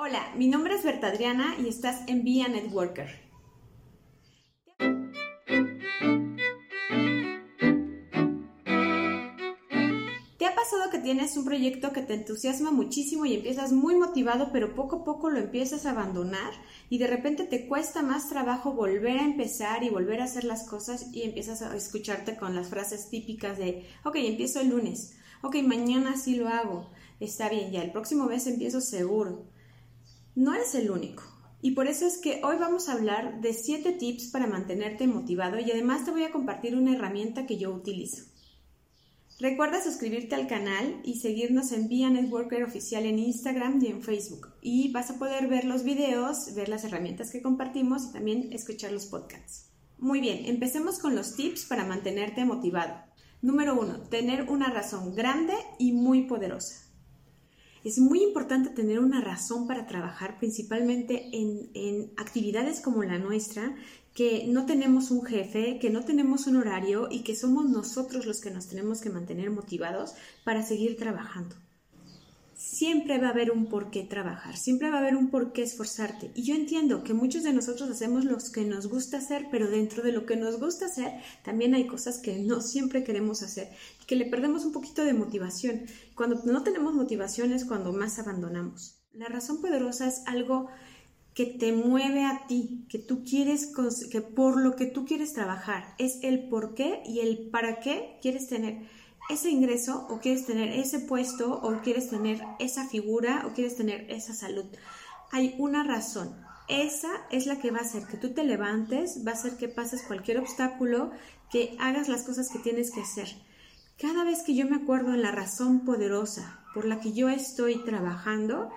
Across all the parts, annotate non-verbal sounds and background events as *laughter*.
Hola, mi nombre es Berta Adriana y estás en Via Networker. ¿Te ha pasado que tienes un proyecto que te entusiasma muchísimo y empiezas muy motivado, pero poco a poco lo empiezas a abandonar y de repente te cuesta más trabajo volver a empezar y volver a hacer las cosas y empiezas a escucharte con las frases típicas de, ok, empiezo el lunes, ok, mañana sí lo hago, está bien, ya el próximo mes empiezo seguro. No eres el único. Y por eso es que hoy vamos a hablar de 7 tips para mantenerte motivado y además te voy a compartir una herramienta que yo utilizo. Recuerda suscribirte al canal y seguirnos en Via Networker Oficial en Instagram y en Facebook. Y vas a poder ver los videos, ver las herramientas que compartimos y también escuchar los podcasts. Muy bien, empecemos con los tips para mantenerte motivado. Número 1. Tener una razón grande y muy poderosa. Es muy importante tener una razón para trabajar, principalmente en, en, actividades como la nuestra, que no tenemos un jefe, que no tenemos un horario y que somos nosotros los que nos tenemos que mantener motivados para seguir trabajando. Siempre va a haber un por qué trabajar, siempre va a haber un por qué esforzarte. Y yo entiendo que muchos de nosotros hacemos lo que nos gusta hacer, pero dentro de lo que nos gusta hacer también hay cosas que no siempre queremos hacer que le perdemos un poquito de motivación. Cuando no tenemos motivación es cuando más abandonamos. La razón poderosa es algo que te mueve a ti, que tú quieres, que por lo que tú quieres trabajar, es el por qué y el para qué quieres tener ese ingreso o quieres tener ese puesto o quieres tener esa figura o quieres tener esa salud. Hay una razón. Esa es la que va a hacer que tú te levantes, va a hacer que pases cualquier obstáculo, que hagas las cosas que tienes que hacer. Cada vez que yo me acuerdo en la razón poderosa por la que yo estoy trabajando,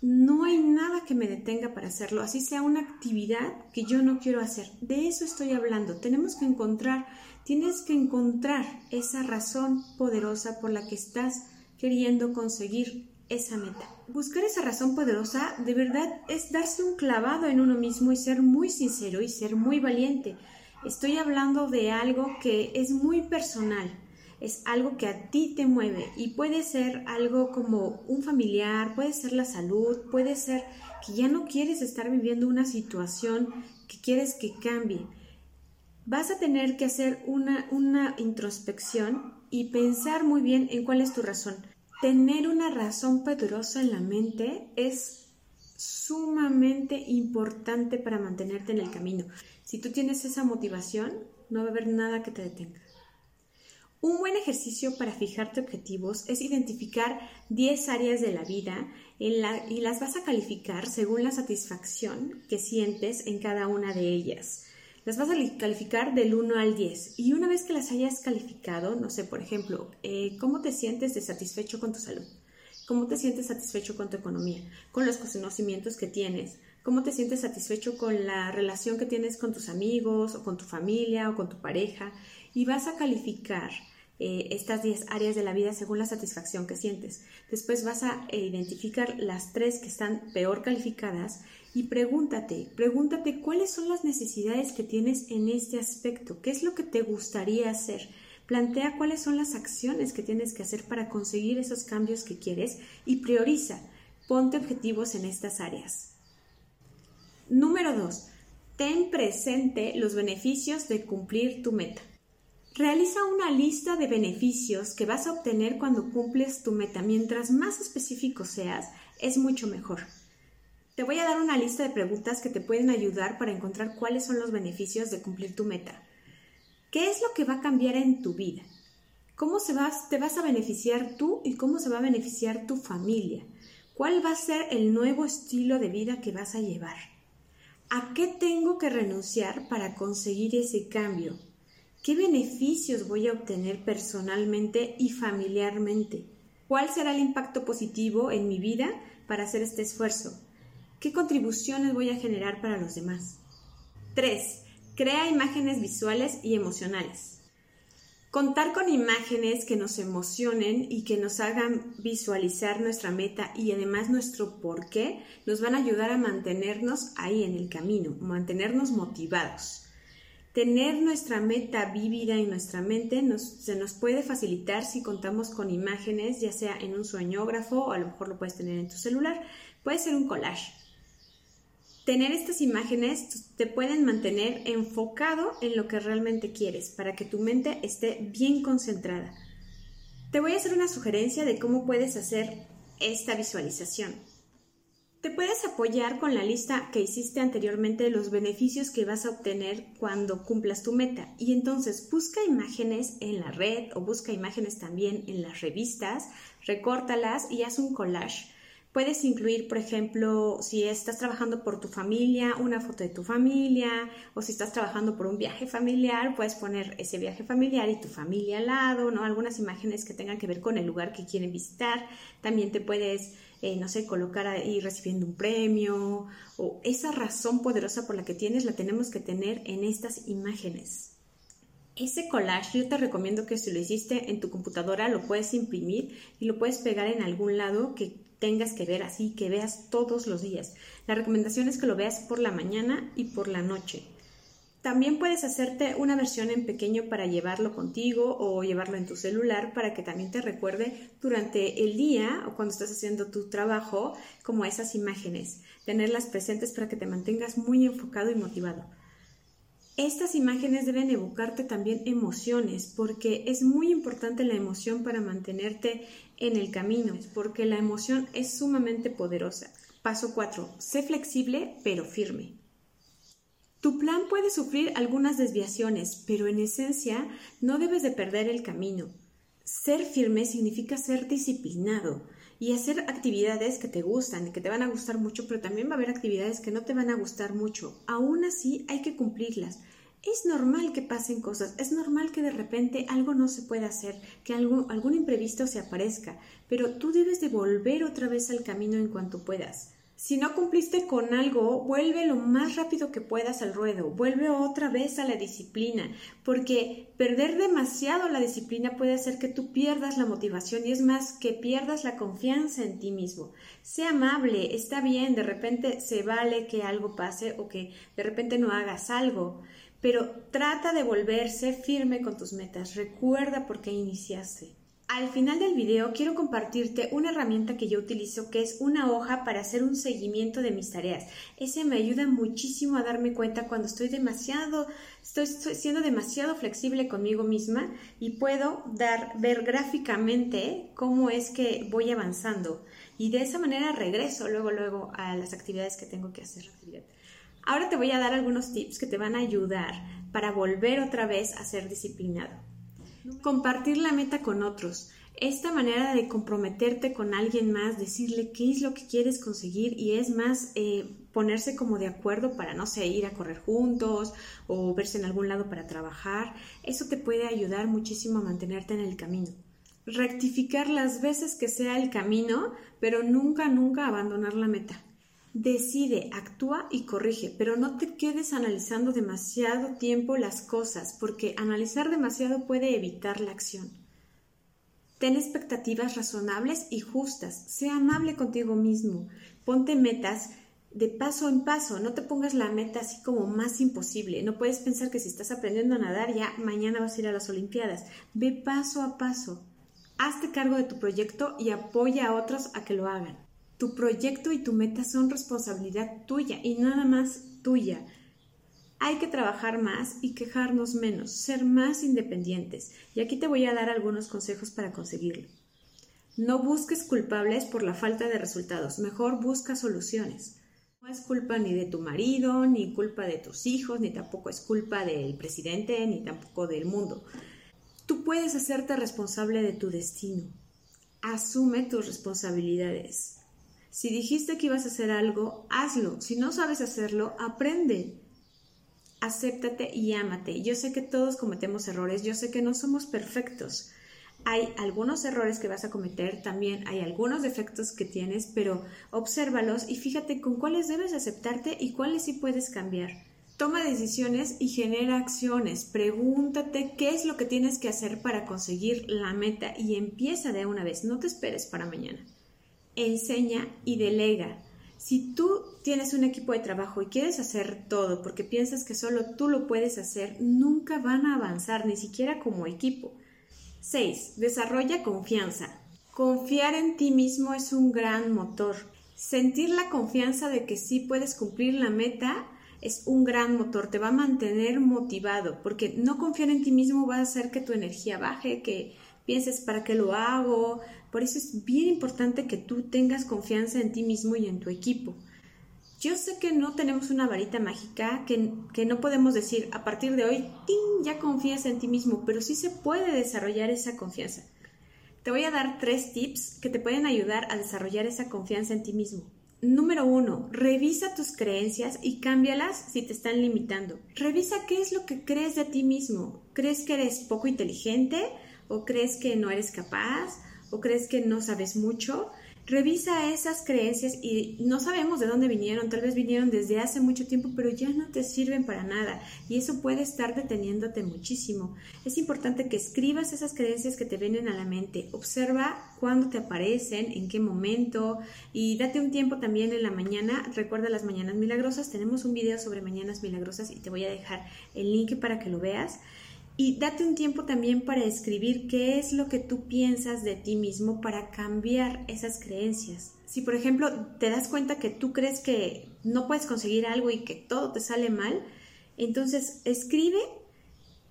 no hay nada que me detenga para hacerlo, así sea una actividad que yo no quiero hacer. De eso estoy hablando. Tenemos que encontrar, tienes que encontrar esa razón poderosa por la que estás queriendo conseguir esa meta. Buscar esa razón poderosa de verdad es darse un clavado en uno mismo y ser muy sincero y ser muy valiente. Estoy hablando de algo que es muy personal, es algo que a ti te mueve y puede ser algo como un familiar, puede ser la salud, puede ser que ya no quieres estar viviendo una situación que quieres que cambie. Vas a tener que hacer una, una introspección y pensar muy bien en cuál es tu razón. Tener una razón poderosa en la mente es sumamente importante para mantenerte en el camino. Si tú tienes esa motivación, no va a haber nada que te detenga. Un buen ejercicio para fijarte objetivos es identificar 10 áreas de la vida y las vas a calificar según la satisfacción que sientes en cada una de ellas. Las vas a calificar del 1 al 10 y una vez que las hayas calificado, no sé, por ejemplo, eh, ¿cómo te sientes de satisfecho con tu salud? ¿Cómo te sientes satisfecho con tu economía? ¿Con los conocimientos que tienes? ¿Cómo te sientes satisfecho con la relación que tienes con tus amigos o con tu familia o con tu pareja? Y vas a calificar eh, estas 10 áreas de la vida según la satisfacción que sientes. Después vas a eh, identificar las tres que están peor calificadas y pregúntate, pregúntate cuáles son las necesidades que tienes en este aspecto, qué es lo que te gustaría hacer. Plantea cuáles son las acciones que tienes que hacer para conseguir esos cambios que quieres y prioriza. Ponte objetivos en estas áreas. Número 2. Ten presente los beneficios de cumplir tu meta. Realiza una lista de beneficios que vas a obtener cuando cumples tu meta. Mientras más específico seas, es mucho mejor. Te voy a dar una lista de preguntas que te pueden ayudar para encontrar cuáles son los beneficios de cumplir tu meta. ¿Qué es lo que va a cambiar en tu vida? ¿Cómo se te vas a beneficiar tú y cómo se va a beneficiar tu familia? ¿Cuál va a ser el nuevo estilo de vida que vas a llevar? ¿A qué tengo que renunciar para conseguir ese cambio? ¿Qué beneficios voy a obtener personalmente y familiarmente? ¿Cuál será el impacto positivo en mi vida para hacer este esfuerzo? ¿Qué contribuciones voy a generar para los demás? 3. Crea imágenes visuales y emocionales. Contar con imágenes que nos emocionen y que nos hagan visualizar nuestra meta y además nuestro por qué nos van a ayudar a mantenernos ahí en el camino, mantenernos motivados. Tener nuestra meta vívida en nuestra mente se nos puede facilitar si contamos con imágenes, ya sea en un sueñógrafo o a lo mejor lo puedes tener en tu celular, Puede ser un collage. Tener estas imágenes te pueden mantener enfocado en lo que realmente quieres para que tu mente esté bien concentrada. Te voy a hacer una sugerencia de cómo puedes hacer esta visualización. Te puedes apoyar con la lista que hiciste anteriormente de los beneficios que vas a obtener cuando cumplas tu meta. Y entonces busca imágenes en la red o busca imágenes también en las revistas, recórtalas y haz un collage. Puedes incluir, por ejemplo, si estás trabajando por tu familia, una foto de tu familia, o si estás trabajando por un viaje familiar, puedes poner ese viaje familiar y tu familia al lado, ¿no? Algunas imágenes que tengan que ver con el lugar que quieren visitar. También te puedes, eh, no sé, colocar ahí recibiendo un premio, o esa razón poderosa por la que tienes la tenemos que tener en estas imágenes. Ese collage yo te recomiendo que si lo hiciste en tu computadora lo puedes imprimir y lo puedes pegar en algún lado que tengas que ver así, que veas todos los días. La recomendación es que lo veas por la mañana y por la noche. También puedes hacerte una versión en pequeño para llevarlo contigo o llevarlo en tu celular para que también te recuerde durante el día o cuando estás haciendo tu trabajo como esas imágenes. Tenerlas presentes para que te mantengas muy enfocado y motivado. Estas imágenes deben evocarte también emociones, porque es muy importante la emoción para mantenerte en el camino, porque la emoción es sumamente poderosa. Paso 4. Sé flexible pero firme. Tu plan puede sufrir algunas desviaciones, pero en esencia no debes de perder el camino. Ser firme significa ser disciplinado y hacer actividades que te gustan, que te van a gustar mucho, pero también va a haber actividades que no te van a gustar mucho. Aún así hay que cumplirlas. Es normal que pasen cosas, es normal que de repente algo no se pueda hacer, que algún imprevisto se aparezca, pero tú debes de volver otra vez al camino en cuanto puedas. Si no cumpliste con algo, vuelve lo más rápido que puedas al ruedo, vuelve otra vez a la disciplina, porque perder demasiado la disciplina puede hacer que tú pierdas la motivación y es más que pierdas la confianza en ti mismo. Sé amable, está bien, de repente se vale que algo pase o que de repente no hagas algo, pero trata de volverse firme con tus metas, recuerda por qué iniciaste. Al final del video quiero compartirte una herramienta que yo utilizo que es una hoja para hacer un seguimiento de mis tareas. Ese me ayuda muchísimo a darme cuenta cuando estoy demasiado, estoy, siendo demasiado flexible conmigo misma y puedo dar, ver gráficamente cómo es que voy avanzando. Y de esa manera regreso luego, luego a las actividades que tengo que hacer. Ahora te voy a dar algunos tips que te van a ayudar para volver otra vez a ser disciplinado. Compartir la meta con otros. Esta manera de comprometerte con alguien más, decirle qué es lo que quieres conseguir y es más eh, ponerse como de acuerdo para, no sé, ir a correr juntos o verse en algún lado para trabajar, eso te puede ayudar muchísimo a mantenerte en el camino. Rectificar las veces que sea el camino, pero nunca, nunca abandonar la meta. Decide, actúa y corrige, pero no te quedes analizando demasiado tiempo las cosas, porque analizar demasiado puede evitar la acción. Ten expectativas razonables y justas, sea amable contigo mismo, ponte metas de paso en paso, no te pongas la meta así como más imposible, no puedes pensar que si estás aprendiendo a nadar ya mañana vas a ir a las Olimpiadas, ve paso a paso, hazte cargo de tu proyecto y apoya a otros a que lo hagan. Tu proyecto y tu meta son responsabilidad tuya y nada más tuya. Hay que trabajar más y quejarnos menos, ser más independientes. Y aquí te voy a dar algunos consejos para conseguirlo. No busques culpables por la falta de resultados, mejor busca soluciones. No es culpa ni de tu marido, ni culpa de tus hijos, ni tampoco es culpa del presidente, ni tampoco del mundo. Tú puedes hacerte responsable de tu destino. Asume tus responsabilidades. Si dijiste que ibas a hacer algo, hazlo. Si no sabes hacerlo, aprende. Acéptate y ámate. Yo sé que todos cometemos errores, yo sé que no somos perfectos. Hay algunos errores que vas a cometer, también hay algunos defectos que tienes, pero obsérvalos y fíjate con cuáles debes aceptarte y cuáles sí puedes cambiar. Toma decisiones y genera acciones. Pregúntate qué es lo que tienes que hacer para conseguir la meta y empieza de una vez. No te esperes para mañana enseña y delega. Si tú tienes un equipo de trabajo y quieres hacer todo porque piensas que solo tú lo puedes hacer, nunca van a avanzar, ni siquiera como equipo. 6. Desarrolla confianza. Confiar en ti mismo es un gran motor. Sentir la confianza de que sí puedes cumplir la meta es un gran motor, te va a mantener motivado, porque no confiar en ti mismo va a hacer que tu energía baje, que pienses para qué lo hago. Por eso es bien importante que tú tengas confianza en ti mismo y en tu equipo. Yo sé que no tenemos una varita mágica, que, que no podemos decir a partir de hoy, ya confías en ti mismo, pero sí se puede desarrollar esa confianza. Te voy a dar tres tips que te pueden ayudar a desarrollar esa confianza en ti mismo. Número uno, revisa tus creencias y cámbialas si te están limitando. Revisa qué es lo que crees de ti mismo. ¿Crees que eres poco inteligente? ¿O crees que no eres capaz? ¿O crees que no sabes mucho? Revisa esas creencias y no sabemos de dónde vinieron, tal vez vinieron desde hace mucho tiempo, pero ya no te sirven para nada y eso puede estar deteniéndote muchísimo. Es importante que escribas esas creencias que te vienen a la mente, observa cuándo te aparecen, en qué momento y date un tiempo también en la mañana. Recuerda las mañanas milagrosas, tenemos un video sobre mañanas milagrosas y te voy a dejar el link para que lo veas. Y date un tiempo también para escribir qué es lo que tú piensas de ti mismo para cambiar esas creencias. Si por ejemplo te das cuenta que tú crees que no puedes conseguir algo y que todo te sale mal, entonces escribe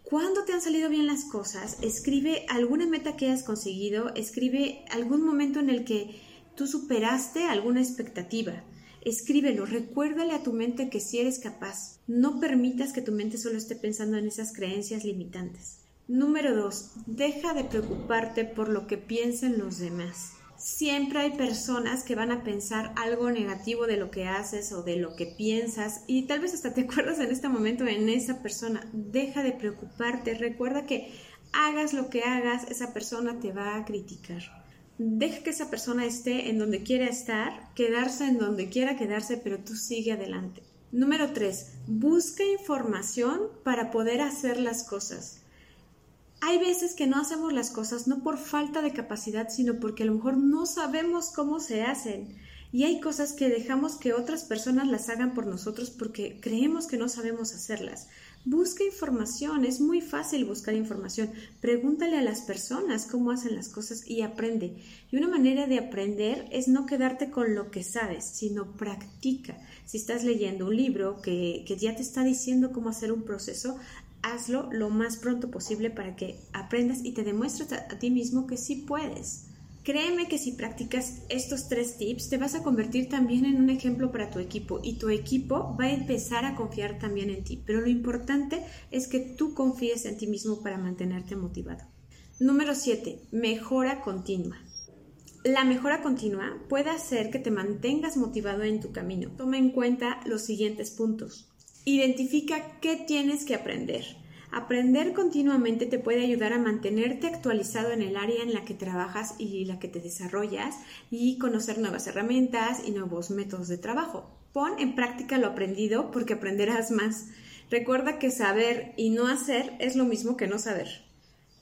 cuándo te han salido bien las cosas, escribe alguna meta que hayas conseguido, escribe algún momento en el que tú superaste alguna expectativa. Escríbelo, recuérdale a tu mente que si eres capaz. No permitas que tu mente solo esté pensando en esas creencias limitantes. Número 2. Deja de preocuparte por lo que piensen los demás. Siempre hay personas que van a pensar algo negativo de lo que haces o de lo que piensas y tal vez hasta te *laughs* acuerdas en este momento en esa persona. Deja de preocuparte. Recuerda que hagas lo que hagas, esa persona te va a criticar deja que esa persona esté en donde quiera estar, quedarse en donde quiera quedarse, pero tú sigue adelante. Número 3. Busca información para poder hacer las cosas. Hay veces que no hacemos las cosas no por falta de capacidad, sino porque a lo mejor no sabemos cómo se hacen. Y hay cosas que dejamos que otras personas las hagan por nosotros porque creemos que no sabemos hacerlas. Busca información, es muy fácil buscar información. Pregúntale a las personas cómo hacen las cosas y aprende. Y una manera de aprender es no quedarte con lo que sabes, sino practica. Si estás leyendo un libro que, que ya te está diciendo cómo hacer un proceso, hazlo lo más pronto posible para que aprendas y te demuestres a, a ti mismo que sí puedes. Créeme que si practicas estos tres tips te vas a convertir también en un ejemplo para tu equipo y tu equipo va a empezar a confiar también en ti. Pero lo importante es que tú confíes en ti mismo para mantenerte motivado. Número 7. Mejora continua. La mejora continua puede hacer que te mantengas motivado en tu camino. Toma en cuenta los siguientes puntos. Identifica qué tienes que aprender. Aprender continuamente te puede ayudar a mantenerte actualizado en el área en la que trabajas y la que te desarrollas y conocer nuevas herramientas y nuevos métodos de trabajo. Pon en práctica lo aprendido porque aprenderás más. Recuerda que saber y no hacer es lo mismo que no saber.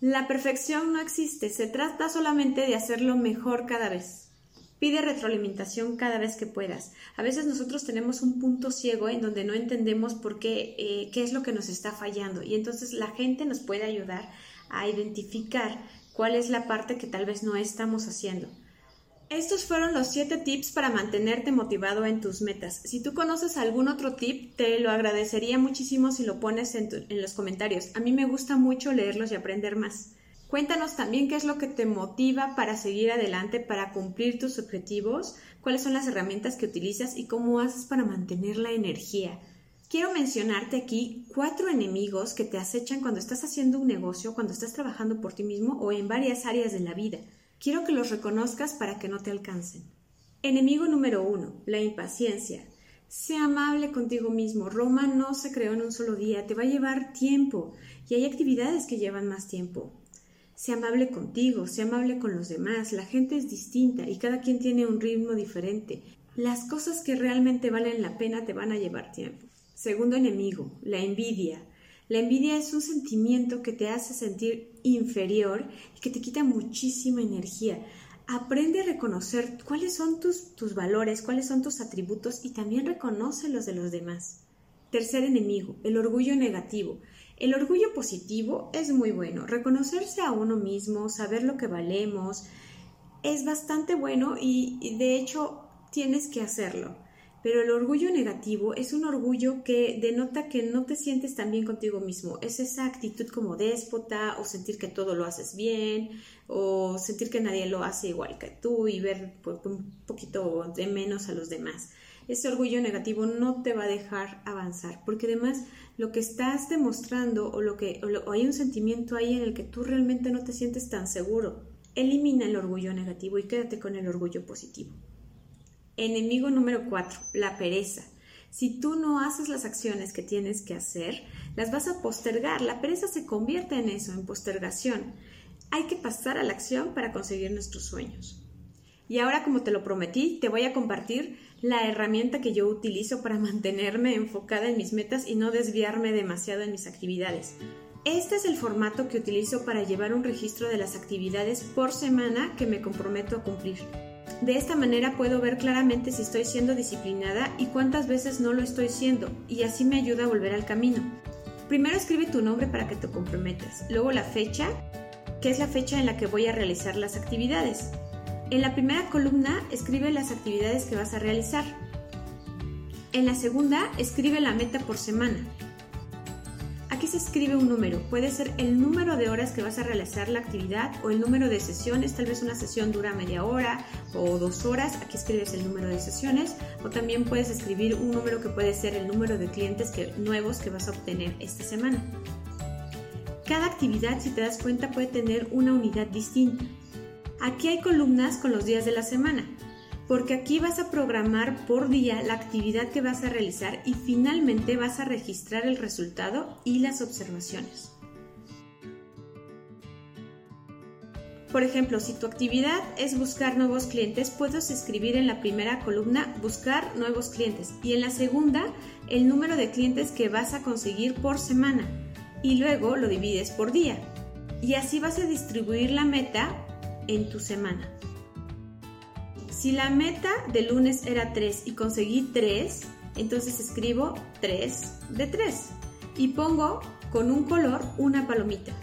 La perfección no existe, se trata solamente de hacerlo mejor cada vez. Pide retroalimentación cada vez que puedas. A veces nosotros tenemos un punto ciego en donde no entendemos por qué, eh, qué es lo que nos está fallando y entonces la gente nos puede ayudar a identificar cuál es la parte que tal vez no estamos haciendo. Estos fueron los 7 tips para mantenerte motivado en tus metas. Si tú conoces algún otro tip, te lo agradecería muchísimo si lo pones en, en los comentarios. A mí me gusta mucho leerlos y aprender más. Cuéntanos también qué es lo que te motiva para seguir adelante, para cumplir tus objetivos, cuáles son las herramientas que utilizas y cómo haces para mantener la energía. Quiero mencionarte aquí cuatro enemigos que te acechan cuando estás haciendo un negocio, cuando estás trabajando por ti mismo o en varias áreas de la vida. Quiero que los reconozcas para que no te alcancen. Enemigo número uno, la impaciencia. Sea amable contigo mismo. Roma no se creó en un solo día, te va a llevar tiempo y hay actividades que llevan más tiempo. Sea amable contigo, sea amable con los demás. La gente es distinta y cada quien tiene un ritmo diferente. Las cosas que realmente valen la pena te van a llevar tiempo. Segundo enemigo, la envidia. La envidia es un sentimiento que te hace sentir inferior y que te quita muchísima energía. Aprende a reconocer cuáles son tus, tus valores, cuáles son tus atributos y también reconoce los de los demás. Tercer enemigo, el orgullo negativo. El orgullo positivo es muy bueno. Reconocerse a uno mismo, saber lo que valemos, es bastante bueno y, de hecho tienes que hacerlo. Pero el orgullo negativo es un orgullo que denota que no te sientes tan bien contigo mismo. Es esa actitud como déspota o sentir que todo lo haces bien o sentir que nadie lo hace igual que tú y ver pues, un poquito de menos a los demás. Ese orgullo negativo no te va a dejar avanzar porque además lo que estás demostrando o lo que o hay un sentimiento ahí en el que tú realmente no te sientes tan seguro. Elimina el orgullo negativo y quédate con el orgullo positivo. Enemigo número 4, la pereza. Si tú no haces las acciones que tienes que hacer, las vas a postergar. La pereza se convierte en eso, en postergación. Hay que pasar a la acción para conseguir nuestros sueños. Y ahora, como te lo prometí, te voy a compartir la herramienta que yo utilizo para *laughs* mantenerme enfocada en mis metas y no desviarme demasiado en mis actividades. Este es el formato que utilizo para llevar un registro de las actividades por semana que me comprometo a cumplir. De esta manera puedo ver claramente si estoy siendo disciplinada y cuántas veces no lo estoy siendo, y así me ayuda a volver al camino. Primero escribe tu nombre para que te comprometas, luego la fecha, que es la fecha en la que voy a realizar las actividades. En la primera columna escribe las actividades que vas a realizar. En la segunda escribe la meta por semana. Aquí se escribe un número, puede ser el número de horas que vas a realizar la actividad o el número de sesiones, tal vez una sesión dura media hora o dos horas, aquí escribes el número de sesiones o también puedes escribir un número que puede ser el número de clientes nuevos que vas a obtener esta semana. Cada actividad, si te das cuenta, puede tener una unidad distinta. Aquí hay columnas con los días de la semana porque aquí vas a programar por día la actividad que vas a realizar y finalmente vas a registrar el resultado y las observaciones. Por ejemplo, si tu actividad es buscar nuevos clientes, puedes escribir en la primera columna buscar nuevos clientes y en la segunda el número de clientes que vas a conseguir por semana y luego lo divides por día. Y así vas a distribuir la meta en tu semana. Si la meta de lunes era 3 y conseguí 3, entonces escribo 3 de 3 y pongo con un color una palomita.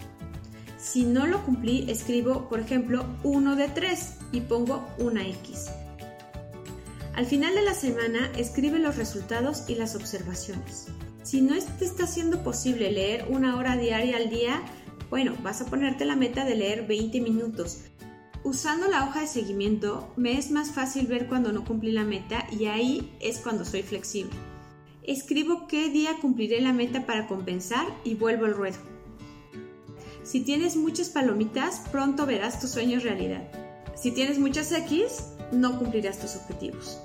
Si no lo cumplí, escribo, por ejemplo, 1 de 3 y pongo una X. Al final de la semana, escribe los resultados y las observaciones. Si no te está siendo posible leer una hora diaria al día, bueno, vas a ponerte la meta de leer 20 minutos. Usando la hoja de seguimiento me es más fácil ver cuando no cumplí la meta y ahí es cuando soy flexible. Escribo qué día cumpliré la meta para compensar y vuelvo al ruedo. Si tienes muchas palomitas, pronto verás tus sueños realidad. Si tienes muchas X, no cumplirás tus objetivos.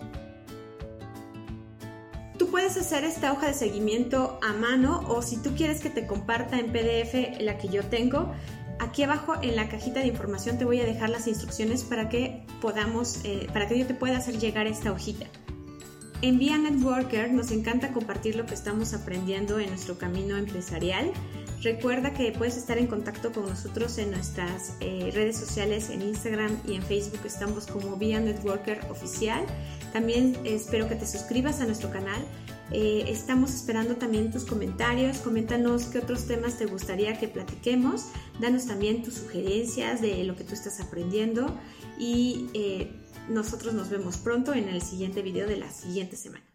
Tú puedes hacer esta hoja de seguimiento a mano o si tú quieres que te comparta en PDF la que yo tengo, Aquí abajo en la cajita de información te voy a dejar las instrucciones para que podamos, eh, para que yo te pueda hacer llegar esta hojita. En Via Networker nos encanta compartir lo que estamos aprendiendo en nuestro camino empresarial. Recuerda que puedes estar en contacto con nosotros en nuestras eh, redes sociales, en Instagram y en Facebook estamos como Via Networker Oficial. También espero que te suscribas a nuestro canal eh, estamos esperando también tus comentarios. Coméntanos qué otros temas te gustaría que platiquemos. Danos también tus sugerencias de lo que tú estás aprendiendo. Y eh, nosotros nos vemos pronto en el siguiente video de la siguiente semana.